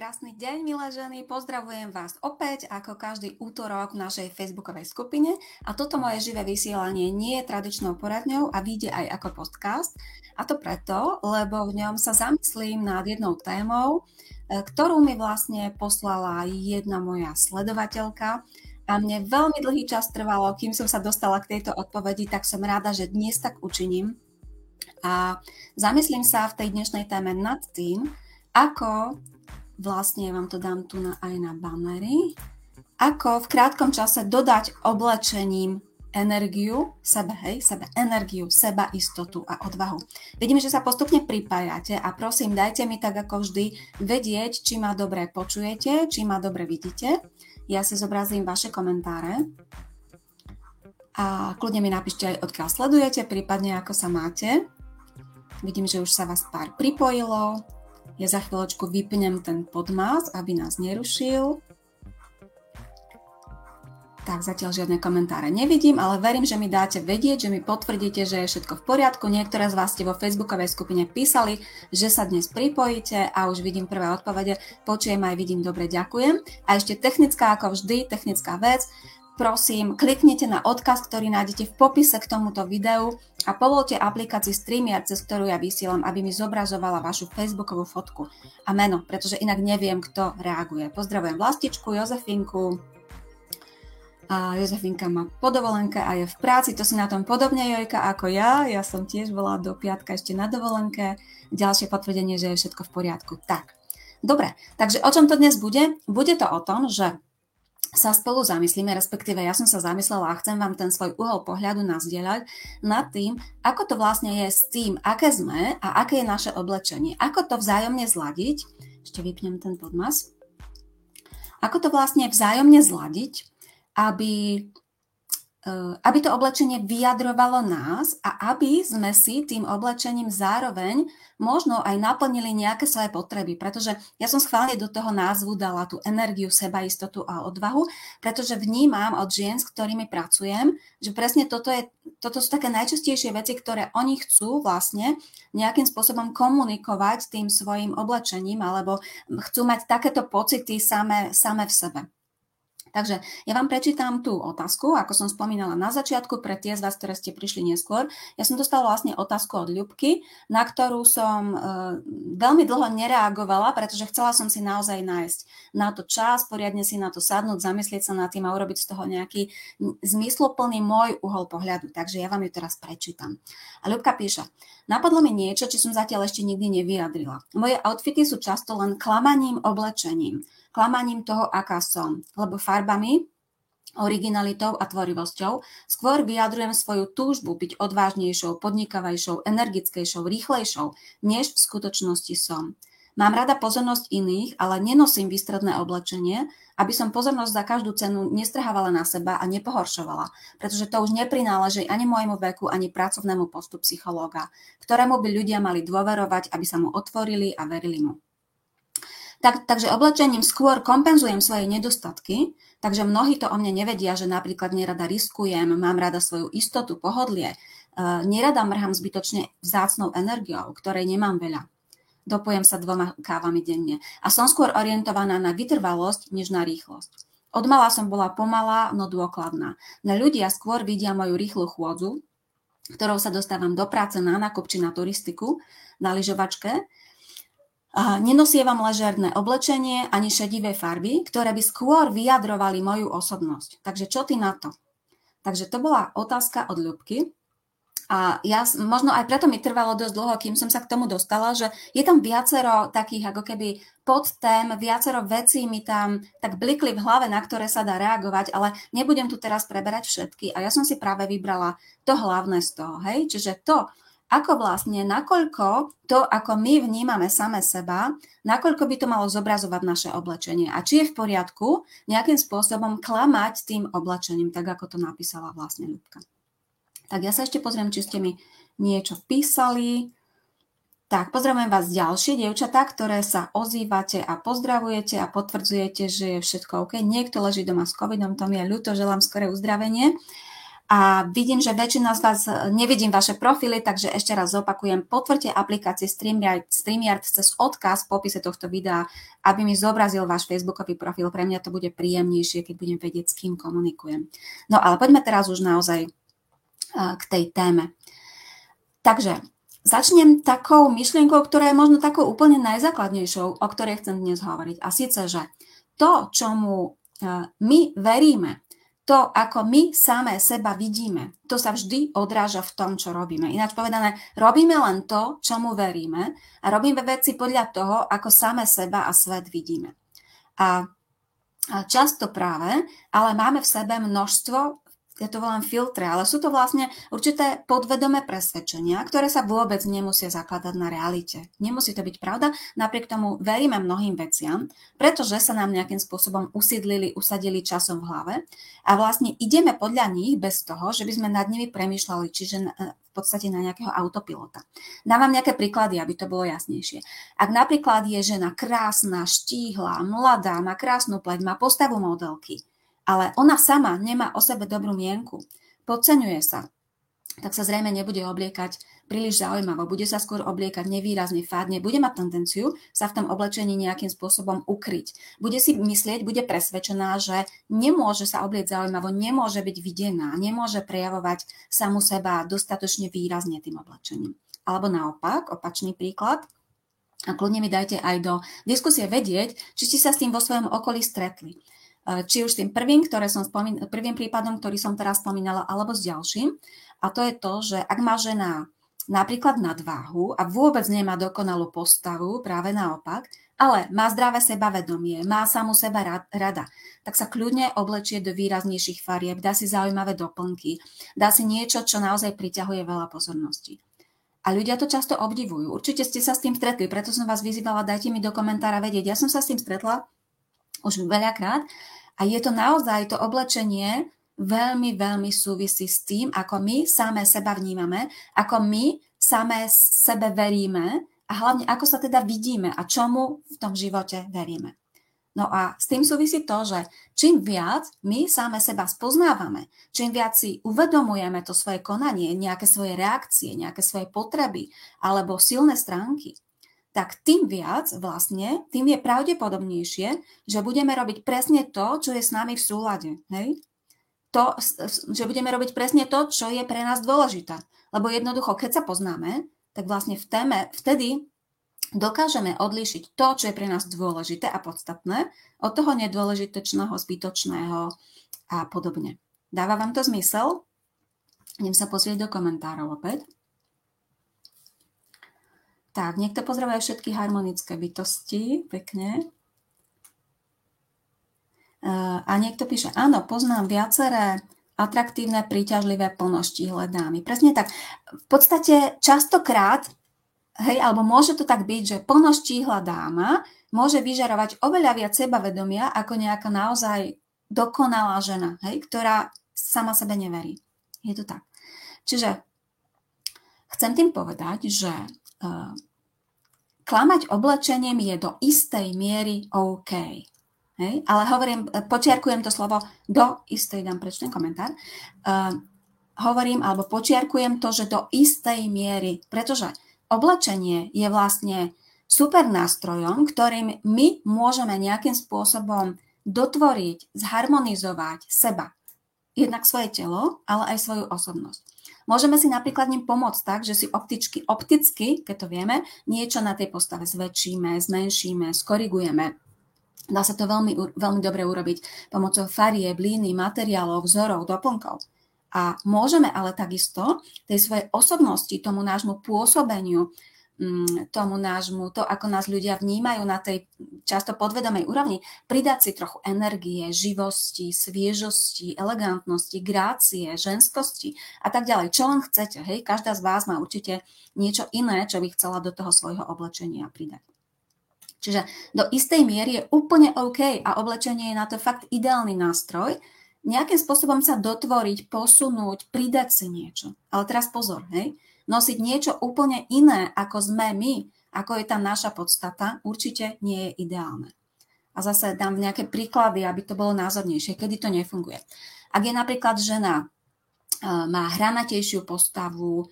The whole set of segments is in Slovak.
Krásny deň, milé ženy. Pozdravujem vás opäť ako každý útorok v našej facebookovej skupine. A toto moje živé vysielanie nie je tradičnou poradňou a vyjde aj ako podcast. A to preto, lebo v ňom sa zamyslím nad jednou témou, e, ktorú mi vlastne poslala jedna moja sledovateľka. A mne veľmi dlhý čas trvalo, kým som sa dostala k tejto odpovedi, tak som rada, že dnes tak učiním. A zamyslím sa v tej dnešnej téme nad tým, ako vlastne vám to dám tu na, aj na banery, ako v krátkom čase dodať oblečením energiu, sebe, hej, sebe, energiu, seba, istotu a odvahu. Vidím, že sa postupne pripájate a prosím, dajte mi tak ako vždy vedieť, či ma dobre počujete, či ma dobre vidíte. Ja si zobrazím vaše komentáre a kľudne mi napíšte aj, odkiaľ sledujete, prípadne ako sa máte. Vidím, že už sa vás pár pripojilo, ja za chvíľočku vypnem ten podmas, aby nás nerušil. Tak zatiaľ žiadne komentáre nevidím, ale verím, že mi dáte vedieť, že mi potvrdíte, že je všetko v poriadku. Niektoré z vás ste vo facebookovej skupine písali, že sa dnes pripojíte a už vidím prvé odpovede. Počujem aj vidím, dobre, ďakujem. A ešte technická, ako vždy, technická vec prosím, kliknite na odkaz, ktorý nájdete v popise k tomuto videu a povolte aplikácii StreamYard, cez ktorú ja vysielam, aby mi zobrazovala vašu facebookovú fotku a meno, pretože inak neviem, kto reaguje. Pozdravujem Vlastičku, Jozefinku, a Jozefinka má podovolenke a je v práci, to si na tom podobne Jojka ako ja. Ja som tiež bola do piatka ešte na dovolenke. Ďalšie potvrdenie, že je všetko v poriadku. Tak, dobre, takže o čom to dnes bude? Bude to o tom, že sa spolu zamyslíme, respektíve ja som sa zamyslela a chcem vám ten svoj uhol pohľadu nazdieľať nad tým, ako to vlastne je s tým, aké sme a aké je naše oblečenie. Ako to vzájomne zladiť, ešte vypnem ten podmas, ako to vlastne vzájomne zladiť, aby aby to oblečenie vyjadrovalo nás a aby sme si tým oblečením zároveň možno aj naplnili nejaké svoje potreby. Pretože ja som schválne do toho názvu dala tú energiu, sebaistotu a odvahu, pretože vnímam od žien, s ktorými pracujem, že presne toto, je, toto sú také najčastejšie veci, ktoré oni chcú vlastne nejakým spôsobom komunikovať tým svojim oblečením alebo chcú mať takéto pocity same, same v sebe. Takže ja vám prečítam tú otázku, ako som spomínala na začiatku, pre tie z vás, ktoré ste prišli neskôr. Ja som dostala vlastne otázku od Ľubky, na ktorú som e, veľmi dlho nereagovala, pretože chcela som si naozaj nájsť na to čas, poriadne si na to sadnúť, zamyslieť sa nad tým a urobiť z toho nejaký zmysloplný môj uhol pohľadu. Takže ja vám ju teraz prečítam. A Ľubka píše, napadlo mi niečo, či som zatiaľ ešte nikdy nevyjadrila. Moje outfity sú často len klamaním oblečením klamaním toho, aká som. Lebo farbami, originalitou a tvorivosťou skôr vyjadrujem svoju túžbu byť odvážnejšou, podnikavejšou, energickejšou, rýchlejšou, než v skutočnosti som. Mám rada pozornosť iných, ale nenosím výstredné oblečenie, aby som pozornosť za každú cenu nestrhávala na seba a nepohoršovala, pretože to už neprináleží ani môjmu veku, ani pracovnému postu psychológa, ktorému by ľudia mali dôverovať, aby sa mu otvorili a verili mu. Tak, takže oblečením skôr kompenzujem svoje nedostatky, takže mnohí to o mne nevedia, že napríklad nerada riskujem, mám rada svoju istotu, pohodlie, uh, nerada mrham zbytočne vzácnou energiou, ktorej nemám veľa. Dopojem sa dvoma kávami denne a som skôr orientovaná na vytrvalosť, než na rýchlosť. Odmala som bola pomalá, no dôkladná. Na ľudia skôr vidia moju rýchlu chôdzu, ktorou sa dostávam do práce na nákup či na turistiku, na lyžovačke, Nenosievam ležerné oblečenie ani šedivé farby, ktoré by skôr vyjadrovali moju osobnosť. Takže čo ty na to? Takže to bola otázka od Ľubky. A ja, možno aj preto mi trvalo dosť dlho, kým som sa k tomu dostala, že je tam viacero takých ako keby podtém, viacero vecí mi tam tak blikli v hlave, na ktoré sa dá reagovať, ale nebudem tu teraz preberať všetky. A ja som si práve vybrala to hlavné z toho, hej? Čiže to, ako vlastne, nakoľko to, ako my vnímame same seba, nakoľko by to malo zobrazovať naše oblečenie a či je v poriadku nejakým spôsobom klamať tým oblečením, tak ako to napísala vlastne Ľubka. Tak ja sa ešte pozriem, či ste mi niečo písali. Tak, pozdravujem vás ďalšie dievčatá, ktoré sa ozývate a pozdravujete a potvrdzujete, že je všetko OK. Niekto leží doma s covidom, to mi je ľúto, želám skoré uzdravenie. a vidím, že väčšina z vás nevidím vaše profily, takže ešte raz zopakujem, potvrďte aplikácie StreamYard, StreamYard cez odkaz v popise tohto videa, aby mi zobrazil váš facebookový profil. Pre mňa to bude príjemnejšie, keď budem vedieť, s kým komunikujem. No ale poďme teraz už naozaj k tej téme. Takže začnem takou myšlienkou, ktorá je možno takou úplne najzákladnejšou, o ktorej chcem dnes hovoriť. A síce, že to, čomu e, my veríme, to, ako my samé seba vidíme, to sa vždy odráža v tom, čo robíme. Ináč povedané, robíme len to, čomu veríme a robíme veci podľa toho, ako samé seba a svet vidíme. A často práve, ale máme v sebe množstvo ja to volám filtre, ale sú to vlastne určité podvedomé presvedčenia, ktoré sa vôbec nemusia zakladať na realite. Nemusí to byť pravda, napriek tomu veríme mnohým veciam, pretože sa nám nejakým spôsobom usídlili, usadili časom v hlave a vlastne ideme podľa nich bez toho, že by sme nad nimi premýšľali, čiže v podstate na nejakého autopilota. Dávam nejaké príklady, aby to bolo jasnejšie. Ak napríklad je žena krásna, štíhla, mladá, má krásnu pleť, má postavu modelky, ale ona sama nemá o sebe dobrú mienku, podceňuje sa, tak sa zrejme nebude obliekať príliš zaujímavo, bude sa skôr obliekať nevýrazne, fádne, bude mať tendenciu sa v tom oblečení nejakým spôsobom ukryť. Bude si myslieť, bude presvedčená, že nemôže sa oblieť zaujímavo, nemôže byť videná, nemôže prejavovať samu seba dostatočne výrazne tým oblečením. Alebo naopak, opačný príklad, a kľudne mi dajte aj do diskusie vedieť, či ste sa s tým vo svojom okolí stretli. Eh, či už tým prvým, ktoré som spomín, prvým prípadom, ktorý som teraz spomínala, alebo s ďalším. A to je to, že ak má žena napríklad nadváhu a vôbec nemá dokonalú postavu, práve naopak, ale má zdravé sebavedomie, má samú seba rada, tak sa kľudne oblečie do výraznejších farieb, dá si zaujímavé doplnky, dá si niečo, čo naozaj priťahuje veľa pozornosti. A ľudia to často obdivujú. Určite ste sa s tým stretli, preto som vás vyzývala, dajte mi do komentára vedieť. Ja som sa s tým stretla už veľakrát. A je to naozaj to oblečenie veľmi, veľmi súvisí s tým, ako my samé seba vnímame, ako my samé sebe veríme a hlavne ako sa teda vidíme a čomu v tom živote veríme. No a s tým súvisí to, že čím viac my same seba spoznávame, čím viac si uvedomujeme to svoje konanie, nejaké svoje reakcie, nejaké svoje potreby alebo silné stránky, tak tým viac vlastne, tým je pravdepodobnejšie, že budeme robiť presne to, čo je s nami v súlade. Hej? To, že budeme robiť presne to, čo je pre nás dôležité. Lebo jednoducho, keď sa poznáme, tak vlastne v téme, vtedy dokážeme odlíšiť to, čo je pre nás dôležité a podstatné, od toho nedôležitečného, zbytočného a podobne. Dáva vám to zmysel? Idem sa pozrieť do komentárov opäť. Tak, niekto pozdravuje všetky harmonické bytosti, pekne. E, a niekto píše, áno, poznám viaceré atraktívne, príťažlivé, plnoštíhle dámy. Presne tak. V podstate častokrát, hej, alebo môže to tak byť, že plnoštíhla dáma môže vyžarovať oveľa viac sebavedomia ako nejaká naozaj dokonalá žena, hej, ktorá sama sebe neverí. Je to tak. Čiže chcem tým povedať, že klamať oblečením je do istej miery OK. Hej? Ale hovorím, počiarkujem to slovo do istej, dám prečten komentár, uh, hovorím alebo počiarkujem to, že do istej miery, pretože oblečenie je vlastne super nástrojom, ktorým my môžeme nejakým spôsobom dotvoriť, zharmonizovať seba. Jednak svoje telo, ale aj svoju osobnosť. Môžeme si napríklad ním pomôcť tak, že si optičky, opticky, keď to vieme, niečo na tej postave zväčšíme, zmenšíme, skorigujeme. Dá sa to veľmi, veľmi dobre urobiť pomocou farie, blíny, materiálov, vzorov, doplnkov. A môžeme ale takisto tej svojej osobnosti, tomu nášmu pôsobeniu, tomu nášmu, to, ako nás ľudia vnímajú na tej často podvedomej úrovni, pridať si trochu energie, živosti, sviežosti, elegantnosti, grácie, ženskosti a tak ďalej. Čo len chcete, hej? Každá z vás má určite niečo iné, čo by chcela do toho svojho oblečenia pridať. Čiže do istej miery je úplne OK a oblečenie je na to fakt ideálny nástroj, nejakým spôsobom sa dotvoriť, posunúť, pridať si niečo. Ale teraz pozor, hej, nosiť niečo úplne iné, ako sme my, ako je tá naša podstata, určite nie je ideálne. A zase dám nejaké príklady, aby to bolo názornejšie, kedy to nefunguje. Ak je napríklad žena má hranatejšiu postavu,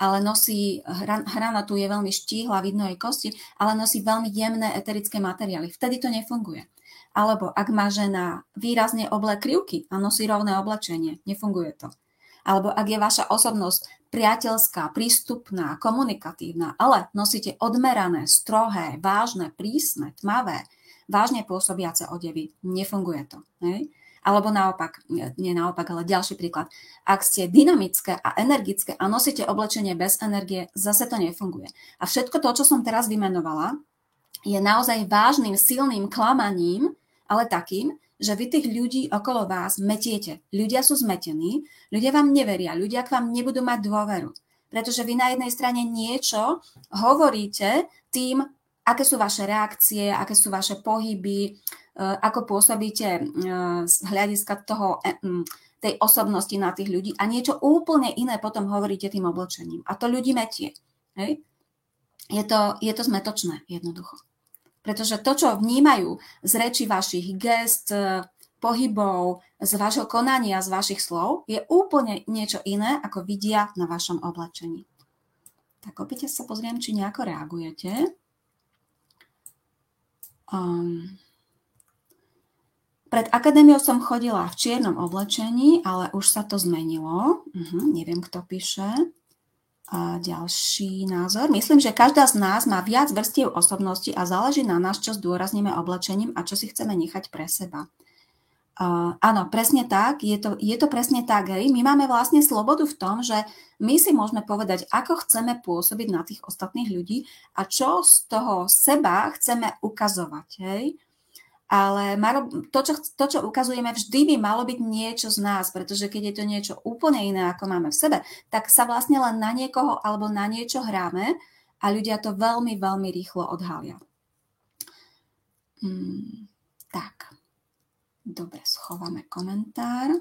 ale nosí, hranatú je veľmi štíhla, vidno jej kosti, ale nosí veľmi jemné eterické materiály. Vtedy to nefunguje. Alebo ak má žena výrazne oblé krivky a nosí rovné oblečenie, nefunguje to. Alebo ak je vaša osobnosť priateľská, prístupná, komunikatívna, ale nosíte odmerané, strohé, vážne, prísne, tmavé, vážne pôsobiace odevy, nefunguje to. Hej? Alebo naopak, nie naopak, ale ďalší príklad. Ak ste dynamické a energické a nosíte oblečenie bez energie, zase to nefunguje. A všetko to, čo som teraz vymenovala, je naozaj vážnym, silným klamaním, ale takým, že vy tých ľudí okolo vás metiete. Ľudia sú zmetení, ľudia vám neveria, ľudia k vám nebudú mať dôveru. Pretože vy na jednej strane niečo hovoríte tým, aké sú vaše reakcie, aké sú vaše pohyby, e, ako pôsobíte e, z hľadiska toho, e, tej osobnosti na tých ľudí a niečo úplne iné potom hovoríte tým oblečením. A to ľudí metie. Hej? Je, to, je to zmetočné jednoducho. Pretože to, čo vnímajú z reči vašich gest, e, pohybov, z vášho konania, z vašich slov, je úplne niečo iné, ako vidia na vašom oblečení. Tak opäť sa pozriem, či nejako reagujete. Um, pred akadémiou som chodila v čiernom oblečení, ale už sa to zmenilo. Uh-huh, neviem, kto píše. A ďalší názor. Myslím, že každá z nás má viac vrstiev osobnosti a záleží na nás, čo zdôrazníme oblečením a čo si chceme nechať pre seba. Uh, áno, presne tak, je to, je to presne tak, hej. My máme vlastne slobodu v tom, že my si môžeme povedať, ako chceme pôsobiť na tých ostatných ľudí a čo z toho seba chceme ukazovať, hej ale malo, to, čo, to, čo ukazujeme, vždy by malo byť niečo z nás, pretože keď je to niečo úplne iné, ako máme v sebe, tak sa vlastne len na niekoho alebo na niečo hráme a ľudia to veľmi, veľmi rýchlo odhalia. Hmm, tak, dobre, schováme komentár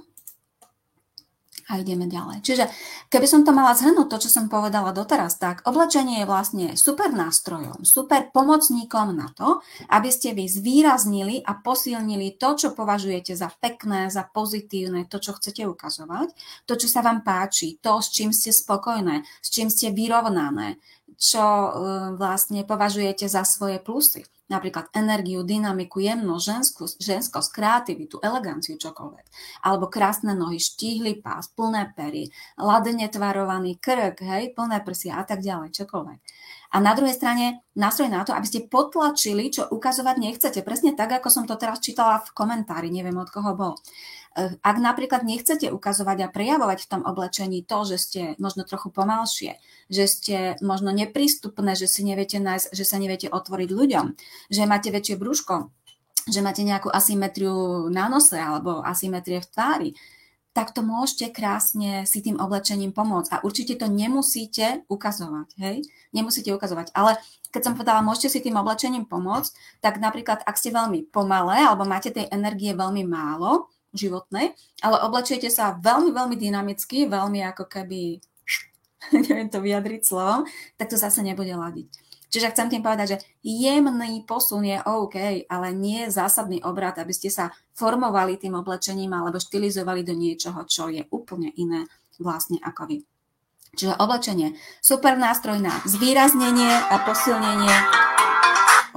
a ideme ďalej. Čiže keby som to mala zhrnúť, to, čo som povedala doteraz, tak oblečenie je vlastne super nástrojom, super pomocníkom na to, aby ste vy zvýraznili a posilnili to, čo považujete za pekné, za pozitívne, to, čo chcete ukazovať, to, čo sa vám páči, to, s čím ste spokojné, s čím ste vyrovnané, čo e, vlastne považujete za svoje plusy napríklad energiu, dynamiku, jemnosť, ženskú, ženskosť, kreativitu, eleganciu, čokoľvek. Alebo krásne nohy, štíhly pás, plné pery, ladene tvarovaný krk, hej, plné prsia a tak ďalej, čokoľvek. A na druhej strane nástroj na to, aby ste potlačili, čo ukazovať nechcete. Presne tak, ako som to teraz čítala v komentári, neviem od koho bol. Eh, ak napríklad nechcete ukazovať a prejavovať v tom oblečení to, že ste možno trochu pomalšie, že ste možno neprístupné, že si neviete nájsť, že sa neviete otvoriť ľuďom, že máte väčšie brúško, že máte nejakú asymetriu na nose alebo asymetrie v tvári, tak to môžete krásne si tým oblečením pomôcť. A určite to nemusíte ukazovať, hej? Nemusíte ukazovať. Ale keď som povedala, môžete si tým oblečením pomôcť, tak napríklad, ak ste veľmi pomalé alebo máte tej energie veľmi málo, životnej, ale oblečiete sa veľmi, veľmi dynamicky, veľmi ako keby, neviem to vyjadriť slovom, tak to zase nebude ladiť. Čiže chcem tým povedať, že jemný posun je OK, ale nie zásadný obrad, aby ste sa formovali tým oblečením alebo štilizovali do niečoho, čo je úplne iné vlastne ako vy. Čiže oblečenie, super nástroj na zvýraznenie a posilnenie.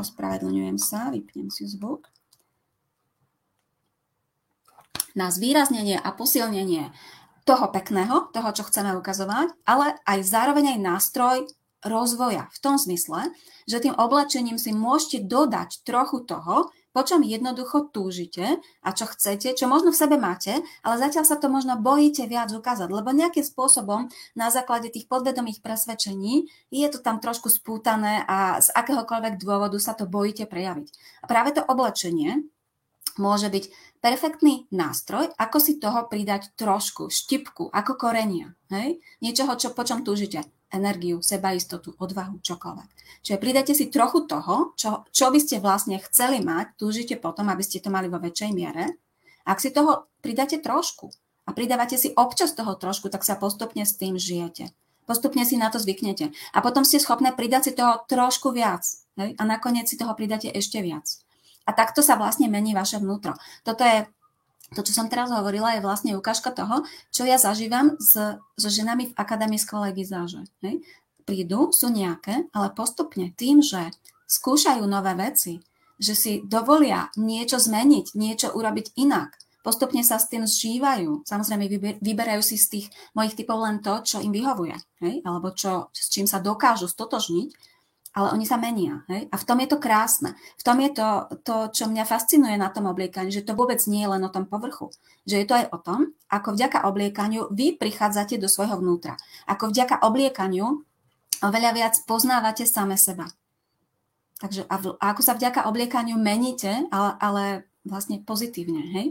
Ospravedlňujem sa, vypnem si zvuk na zvýraznenie a posilnenie toho pekného, toho, čo chceme ukazovať, ale aj zároveň aj nástroj rozvoja v tom zmysle, že tým oblečením si môžete dodať trochu toho, po čom jednoducho túžite a čo chcete, čo možno v sebe máte, ale zatiaľ sa to možno bojíte viac ukázať, lebo nejakým spôsobom na základe tých podvedomých presvedčení je to tam trošku spútané a z akéhokoľvek dôvodu sa to bojíte prejaviť. A práve to oblečenie môže byť perfektný nástroj, ako si toho pridať trošku, štipku, ako korenia. Hej? Niečoho, čo, po čom túžite. Energiu, sebaistotu, odvahu, čokoľvek. Čiže pridajte si trochu toho, čo, čo by ste vlastne chceli mať, túžite potom, aby ste to mali vo väčšej miere. Ak si toho pridáte trošku a pridávate si občas toho trošku, tak sa postupne s tým žijete. Postupne si na to zvyknete. A potom ste schopné pridať si toho trošku viac. Hej? A nakoniec si toho pridáte ešte viac. A takto sa vlastne mení vaše vnútro. Toto je to, čo som teraz hovorila, je vlastne ukážka toho, čo ja zažívam s, so ženami v akademickej legizáže. Hej? Prídu, sú nejaké, ale postupne tým, že skúšajú nové veci, že si dovolia niečo zmeniť, niečo urobiť inak, postupne sa s tým zžívajú. Samozrejme, vyberajú si z tých mojich typov len to, čo im vyhovuje, hej? alebo čo, s čím sa dokážu stotožniť ale oni sa menia. Hej? A v tom je to krásne. V tom je to, to, čo mňa fascinuje na tom obliekaní, že to vôbec nie je len o tom povrchu. Že je to aj o tom, ako vďaka obliekaniu vy prichádzate do svojho vnútra. Ako vďaka obliekaniu oveľa viac poznávate same seba. Takže a, v, a ako sa vďaka obliekaniu meníte, ale, ale vlastne pozitívne, hej?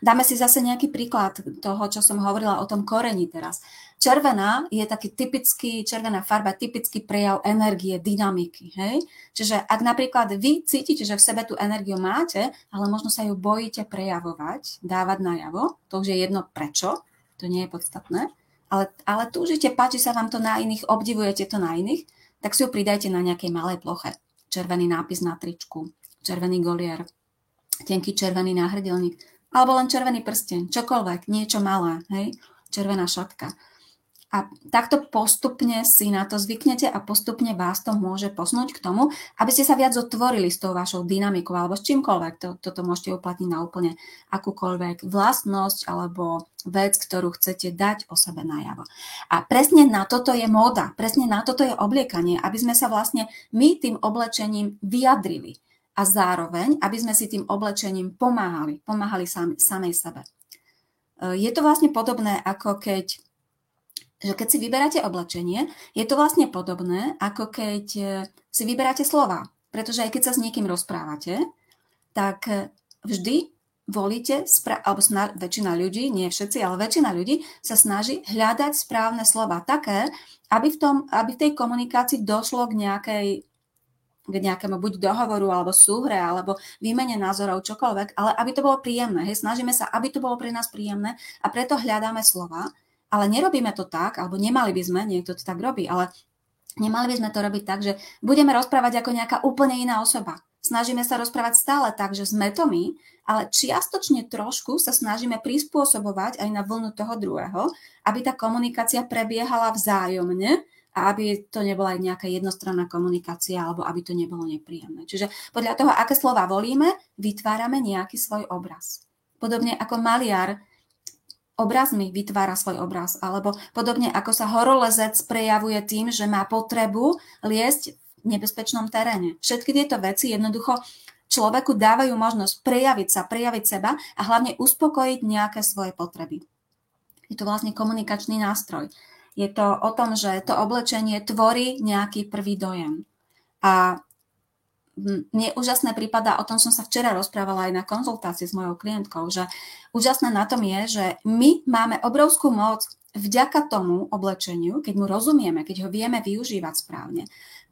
Dáme si zase nejaký príklad toho, čo som hovorila o tom koreni teraz. Červená je taký typický, červená farba, typický prejav energie, dynamiky, hej? Čiže ak napríklad vy cítite, že v sebe tú energiu máte, ale možno sa ju bojíte prejavovať, dávať najavo, to už je jedno prečo, to nie je podstatné, ale, ale túžite, páči sa vám to na iných, obdivujete to na iných, tak si ju pridajte na nejakej malej ploche. Červený nápis na tričku, červený golier, tenký červený náhrdelník, alebo len červený prsteň, čokoľvek, niečo malé, hej, červená šatka. A takto postupne si na to zvyknete a postupne vás to môže posunúť k tomu, aby ste sa viac otvorili s tou vašou dynamikou alebo s čímkoľvek. To, toto môžete uplatniť na úplne akúkoľvek vlastnosť alebo vec, ktorú chcete dať o sebe najavo. A presne na toto je móda, presne na toto je obliekanie, aby sme sa vlastne my tým oblečením vyjadrili a zároveň, aby sme si tým oblečením pomáhali, pomáhali sami, samej sebe. E, je to vlastne podobné, ako keď, že keď si vyberáte oblečenie, je to vlastne podobné, ako keď e, si vyberáte slova. Pretože aj keď sa s niekým rozprávate, tak e, vždy volíte, alebo sna- väčšina ľudí, nie všetci, ale väčšina ľudí sa snaží hľadať správne slova také, aby v, tom, aby v tej komunikácii došlo k nejakej k nejakému buď dohovoru, alebo súhre, alebo výmene názorov, čokoľvek, ale aby to bolo príjemné. Hej, snažíme sa, aby to bolo pre nás príjemné a preto hľadáme slova, ale nerobíme to tak, alebo nemali by sme, niekto to tak robí, ale nemali by sme to robiť tak, že budeme rozprávať ako nejaká úplne iná osoba. Snažíme sa rozprávať stále tak, že sme to my, ale čiastočne trošku sa snažíme prispôsobovať aj na vlnu toho druhého, aby tá komunikácia prebiehala vzájomne a aby to nebola aj nejaká jednostranná komunikácia alebo aby to nebolo nepríjemné. Čiže podľa toho, aké slova volíme, vytvárame nejaký svoj obraz. Podobne ako maliar obrazmi vytvára svoj obraz, alebo podobne ako sa horolezec prejavuje tým, že má potrebu liesť v nebezpečnom teréne. Všetky tieto veci jednoducho človeku dávajú možnosť prejaviť sa, prejaviť seba a hlavne uspokojiť nejaké svoje potreby. Je to vlastne komunikačný nástroj. Je to o tom, že to oblečenie tvorí nejaký prvý dojem. A mne úžasné prípada, o tom som sa včera rozprávala aj na konzultácii s mojou klientkou, že úžasné na tom je, že my máme obrovskú moc vďaka tomu oblečeniu, keď mu rozumieme, keď ho vieme využívať správne,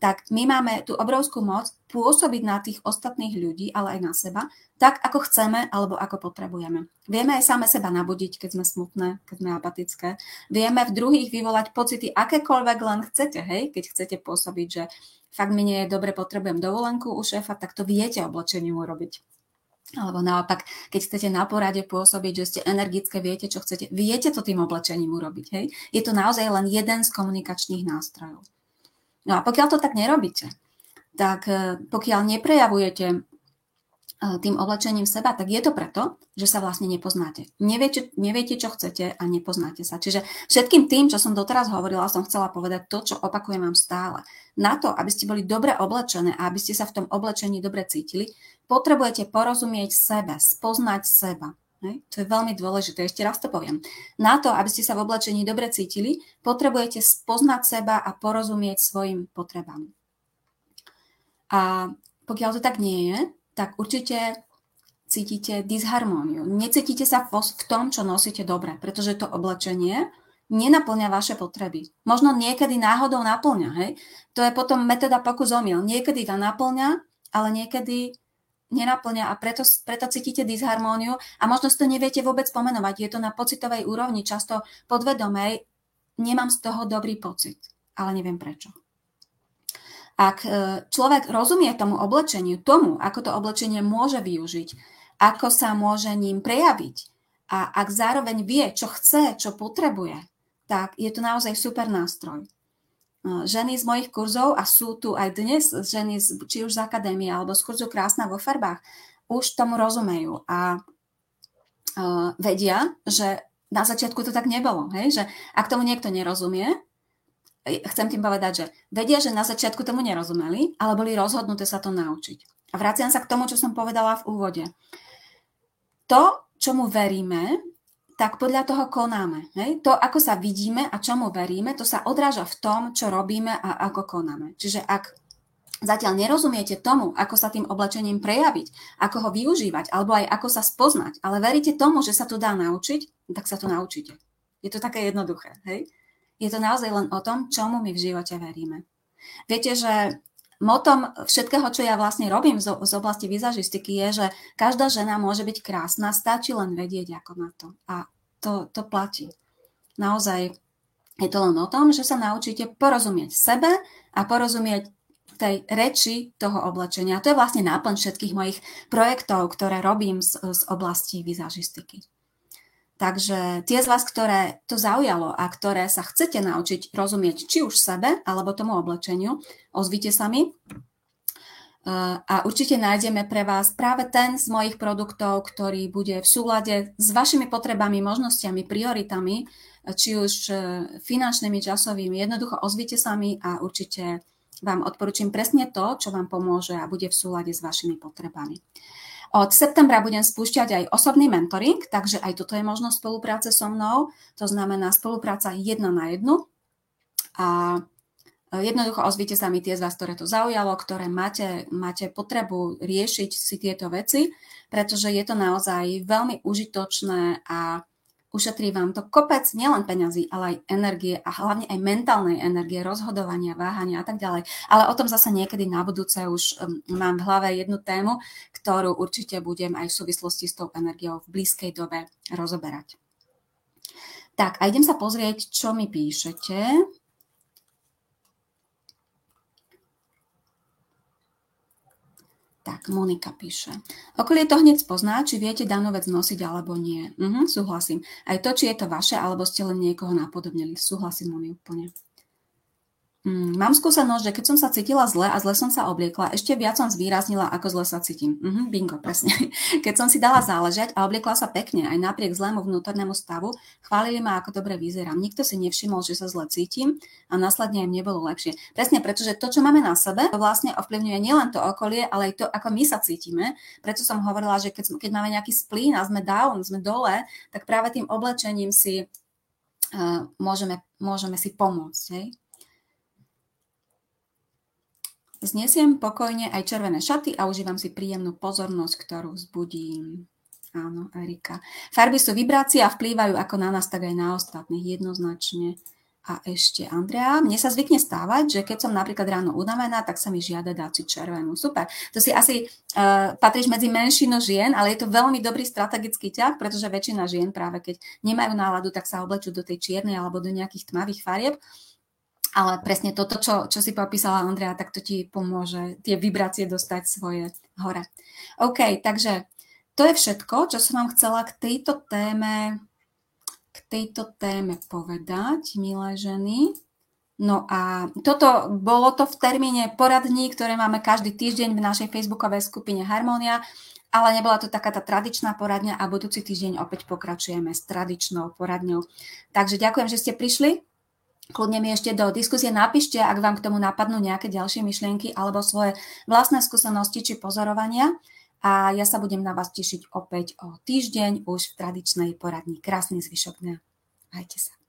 tak my máme tú obrovskú moc pôsobiť na tých ostatných ľudí, ale aj na seba, tak ako chceme alebo ako potrebujeme. Vieme aj same seba nabudiť, keď sme smutné, keď sme apatické. Vieme v druhých vyvolať pocity akékoľvek len chcete, hej, keď chcete pôsobiť, že fakt mi nie je dobre, potrebujem dovolenku u šéfa, tak to viete oblečeniu urobiť. Alebo naopak, keď chcete na porade pôsobiť, že ste energické, viete, čo chcete, viete to tým oblečením urobiť. Hej? Je to naozaj len jeden z komunikačných nástrojov. No a pokiaľ to tak nerobíte, tak e, pokiaľ neprejavujete tým oblečením seba, tak je to preto, že sa vlastne nepoznáte. Neviete, neviete, čo chcete a nepoznáte sa. Čiže všetkým tým, čo som doteraz hovorila, som chcela povedať to, čo opakujem vám stále. Na to, aby ste boli dobre oblečené a aby ste sa v tom oblečení dobre cítili, potrebujete porozumieť sebe, spoznať seba. To je veľmi dôležité, ešte raz to poviem. Na to, aby ste sa v oblečení dobre cítili, potrebujete spoznať seba a porozumieť svojim potrebám. A pokiaľ to tak nie je, tak určite cítite disharmóniu. Necítite sa v tom, čo nosíte dobre, pretože to oblečenie nenaplňa vaše potreby. Možno niekedy náhodou naplňa, hej? To je potom metóda pokus omyl. Niekedy to naplňa, ale niekedy nenaplňa a preto, preto cítite disharmóniu a možno si to neviete vôbec pomenovať. Je to na pocitovej úrovni, často podvedomej. Nemám z toho dobrý pocit, ale neviem prečo. Ak e, človek rozumie tomu oblečeniu, tomu, ako to oblečenie môže využiť, ako sa môže ním prejaviť, a ak zároveň vie, čo chce, čo potrebuje, tak je to naozaj super nástroj. Ženy z mojich kurzov, a sú tu aj dnes ženy, či už z akadémie alebo z kurzu Krásna vo farbách, už tomu rozumejú a vedia, že na začiatku to tak nebolo. Hej? Že ak tomu niekto nerozumie, chcem tým povedať, že vedia, že na začiatku tomu nerozumeli, ale boli rozhodnuté sa to naučiť. A vraciam sa k tomu, čo som povedala v úvode. To, čomu veríme, tak podľa toho konáme. Hej? To, ako sa vidíme a čomu veríme, to sa odráža v tom, čo robíme a ako konáme. Čiže ak zatiaľ nerozumiete tomu, ako sa tým oblečením prejaviť, ako ho využívať, alebo aj ako sa spoznať, ale veríte tomu, že sa to dá naučiť, tak sa to naučíte. Je to také jednoduché. Hej? Je to naozaj len o tom, čomu my v živote veríme. Viete, že motom všetkého, čo ja vlastne robím z, z oblasti vizažistiky, je, že každá žena môže byť krásna, stačí len vedieť ako na to. A to, to platí. Naozaj je to len o tom, že sa naučíte porozumieť sebe a porozumieť tej reči toho oblečenia. To je vlastne náplň všetkých mojich projektov, ktoré robím z, z oblasti vizažistiky. Takže tie z vás, ktoré to zaujalo a ktoré sa chcete naučiť rozumieť či už sebe alebo tomu oblečeniu, ozvite sa mi. A určite nájdeme pre vás práve ten z mojich produktov, ktorý bude v súlade s vašimi potrebami, možnosťami, prioritami, či už e, finančnými, časovými. Jednoducho ozvite sa mi a určite vám odporúčam presne to, čo vám pomôže a bude v súlade s vašimi potrebami. Od septembra budem spúšťať aj osobný mentoring, takže aj toto je možnosť spolupráce so mnou. To znamená spolupráca jedna na jednu. A jednoducho ozvite sa mi tie z vás, ktoré to zaujalo, ktoré máte, máte potrebu riešiť si tieto veci, pretože je to naozaj veľmi užitočné a ušetrí vám to kopec nielen peňazí, ale aj energie a hlavne aj mentálnej energie, rozhodovania, váhania a tak ďalej. Ale o tom zase niekedy na budúce už um, mám v hlave jednu tému, ktorú určite budem aj v súvislosti s tou energiou v blízkej dobe rozoberať. Tak a idem sa pozrieť, čo mi píšete. Tak, Monika píše. Okolie to hneď spozná, či viete danú vec nosiť alebo nie. Mhm, súhlasím. Aj to, či je to vaše, alebo ste len niekoho napodobnili. Súhlasím, Moni, úplne. Mm, mám skúsenosť, že keď som sa cítila zle a zle som sa obliekla, ešte viac som zvýraznila, ako zle sa cítim. Mm-hmm, bingo, presne. Keď som si dala záležať a obliekla sa pekne, aj napriek zlému vnútornému stavu, chválili ma, ako dobre vyzerám. Nikto si nevšimol, že sa zle cítim a následne im nebolo lepšie. Presne, pretože to, čo máme na sebe, to vlastne ovplyvňuje nielen to okolie, ale aj to, ako my sa cítime. Preto som hovorila, že keď, keď máme nejaký splín a sme down, sme dole, tak práve tým oblečením si uh, môžeme, môžeme si pomôcť. Hej? Znesiem pokojne aj červené šaty a užívam si príjemnú pozornosť, ktorú vzbudím. Áno, Erika. Farby sú vibrácie a vplývajú ako na nás, tak aj na ostatných jednoznačne. A ešte Andrea, mne sa zvykne stávať, že keď som napríklad ráno unavená, tak sa mi žiada dať si červenú. Super. To si asi uh, patríš medzi menšinu žien, ale je to veľmi dobrý strategický ťah, pretože väčšina žien práve keď nemajú náladu, tak sa oblečú do tej čiernej alebo do nejakých tmavých farieb ale presne toto, čo, čo si popísala Andrea, tak to ti pomôže tie vibrácie dostať svoje hore. OK, takže to je všetko, čo som vám chcela k tejto téme, k tejto téme povedať, milé ženy. No a toto bolo to v termíne poradní, ktoré máme každý týždeň v našej facebookovej skupine Harmonia, ale nebola to taká tá tradičná poradňa a budúci týždeň opäť pokračujeme s tradičnou poradňou. Takže ďakujem, že ste prišli. Kľudne mi ešte do diskusie napíšte, ak vám k tomu napadnú nejaké ďalšie myšlienky alebo svoje vlastné skúsenosti či pozorovania. A ja sa budem na vás tešiť opäť o týždeň už v tradičnej poradni. Krásny zvyšok dňa. Majte sa.